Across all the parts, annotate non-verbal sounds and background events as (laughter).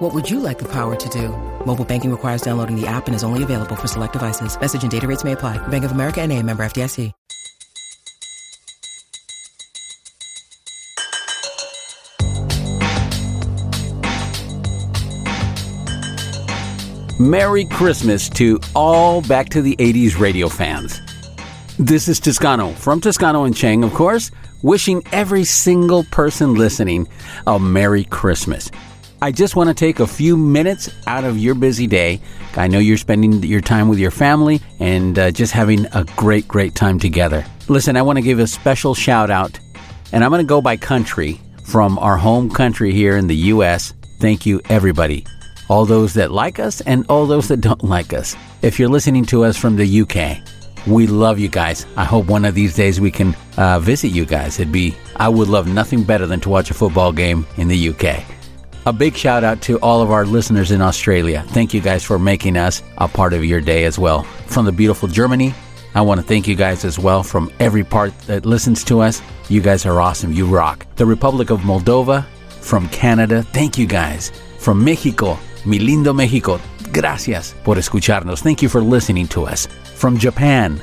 What would you like the power to do? Mobile banking requires downloading the app and is only available for select devices. Message and data rates may apply. Bank of America and a member FDIC. Merry Christmas to all Back to the 80s radio fans. This is Toscano from Toscano and Chang, of course, wishing every single person listening a Merry Christmas. I just want to take a few minutes out of your busy day. I know you're spending your time with your family and uh, just having a great, great time together. Listen, I want to give a special shout out, and I'm going to go by country from our home country here in the U.S. Thank you, everybody all those that like us and all those that don't like us. If you're listening to us from the UK, we love you guys. I hope one of these days we can uh, visit you guys. It'd be, I would love nothing better than to watch a football game in the UK. A big shout out to all of our listeners in Australia. Thank you guys for making us a part of your day as well. From the beautiful Germany, I want to thank you guys as well from every part that listens to us. You guys are awesome. You rock. The Republic of Moldova, from Canada, thank you guys. From Mexico, Mi lindo México, gracias por escucharnos. Thank you for listening to us. From Japan,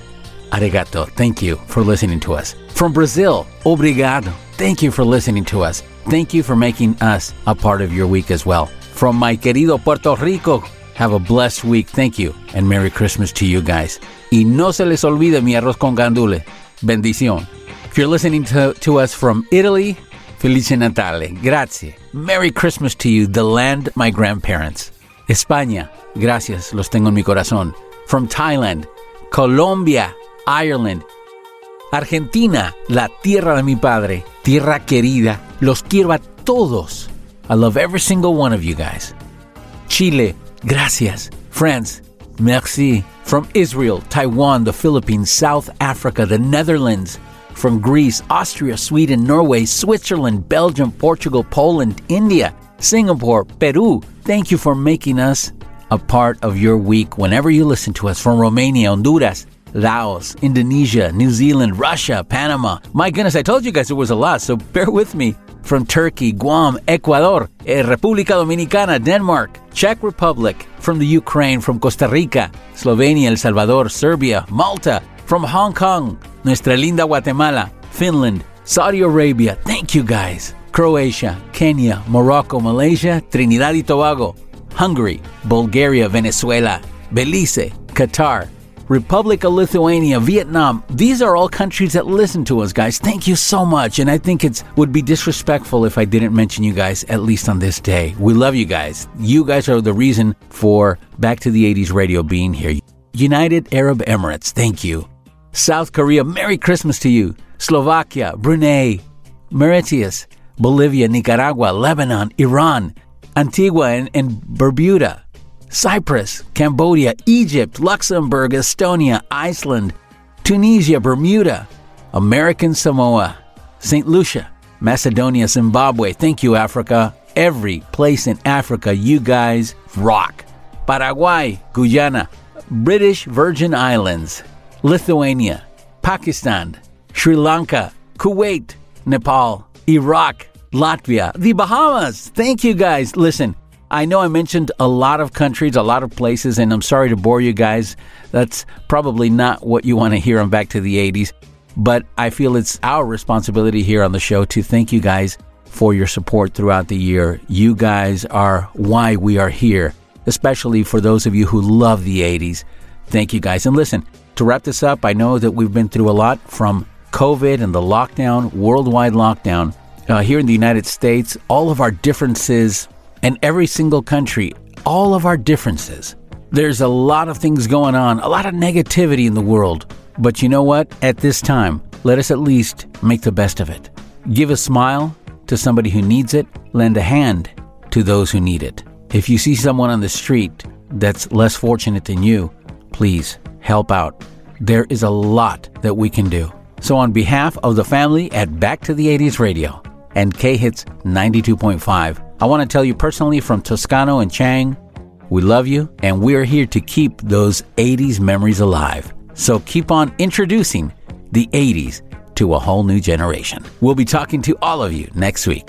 arigato. Thank you for listening to us. From Brazil, obrigado. Thank you for listening to us. Thank you for making us a part of your week as well. From my querido Puerto Rico, have a blessed week. Thank you. And Merry Christmas to you guys. Y no se les olvide mi arroz con gandule. Bendición. If you're listening to, to us from Italy, Felice Natale. Grazie. Merry Christmas to you, the land my grandparents. España. Gracias. Los tengo en mi corazón. From Thailand. Colombia. Ireland. Argentina. La tierra de mi padre. Tierra querida. Los quiero a todos. I love every single one of you guys. Chile. Gracias. France. Merci. From Israel, Taiwan, the Philippines, South Africa, the Netherlands, from Greece, Austria, Sweden, Norway, Switzerland, Belgium, Portugal, Poland, India, Singapore, Peru. Thank you for making us a part of your week whenever you listen to us from Romania, Honduras, Laos, Indonesia, New Zealand, Russia, Panama. My goodness, I told you guys it was a lot, so (laughs) bear with me. From Turkey, Guam, Ecuador, eh, República Dominicana, Denmark, Czech Republic, from the Ukraine, from Costa Rica, Slovenia, El Salvador, Serbia, Malta, from Hong Kong, nuestra linda Guatemala, Finland, Saudi Arabia. Thank you guys. Croatia, Kenya, Morocco, Malaysia, Trinidad y Tobago, Hungary, Bulgaria, Venezuela, Belize, Qatar, Republic of Lithuania, Vietnam. These are all countries that listen to us, guys. Thank you so much. And I think it would be disrespectful if I didn't mention you guys, at least on this day. We love you guys. You guys are the reason for Back to the 80s radio being here. United Arab Emirates, thank you. South Korea, Merry Christmas to you. Slovakia, Brunei, Mauritius, Bolivia, Nicaragua, Lebanon, Iran, Antigua and, and Bermuda, Cyprus, Cambodia, Egypt, Luxembourg, Estonia, Iceland, Tunisia, Bermuda, American Samoa, St. Lucia, Macedonia, Zimbabwe. Thank you, Africa. Every place in Africa, you guys rock. Paraguay, Guyana, British Virgin Islands, Lithuania, Pakistan, Sri Lanka, Kuwait, Nepal, Iraq, Latvia, the Bahamas. Thank you guys. Listen, I know I mentioned a lot of countries, a lot of places, and I'm sorry to bore you guys. That's probably not what you want to hear on Back to the 80s, but I feel it's our responsibility here on the show to thank you guys for your support throughout the year. You guys are why we are here, especially for those of you who love the 80s. Thank you guys. And listen, to wrap this up, I know that we've been through a lot from COVID and the lockdown, worldwide lockdown. Uh, here in the United States, all of our differences, and every single country, all of our differences. There's a lot of things going on, a lot of negativity in the world. But you know what? At this time, let us at least make the best of it. Give a smile to somebody who needs it, lend a hand to those who need it. If you see someone on the street that's less fortunate than you, please help out. there is a lot that we can do. So, on behalf of the family at Back to the 80s Radio and K Hits 92.5, I want to tell you personally from Toscano and Chang, we love you and we're here to keep those 80s memories alive. So, keep on introducing the 80s to a whole new generation. We'll be talking to all of you next week.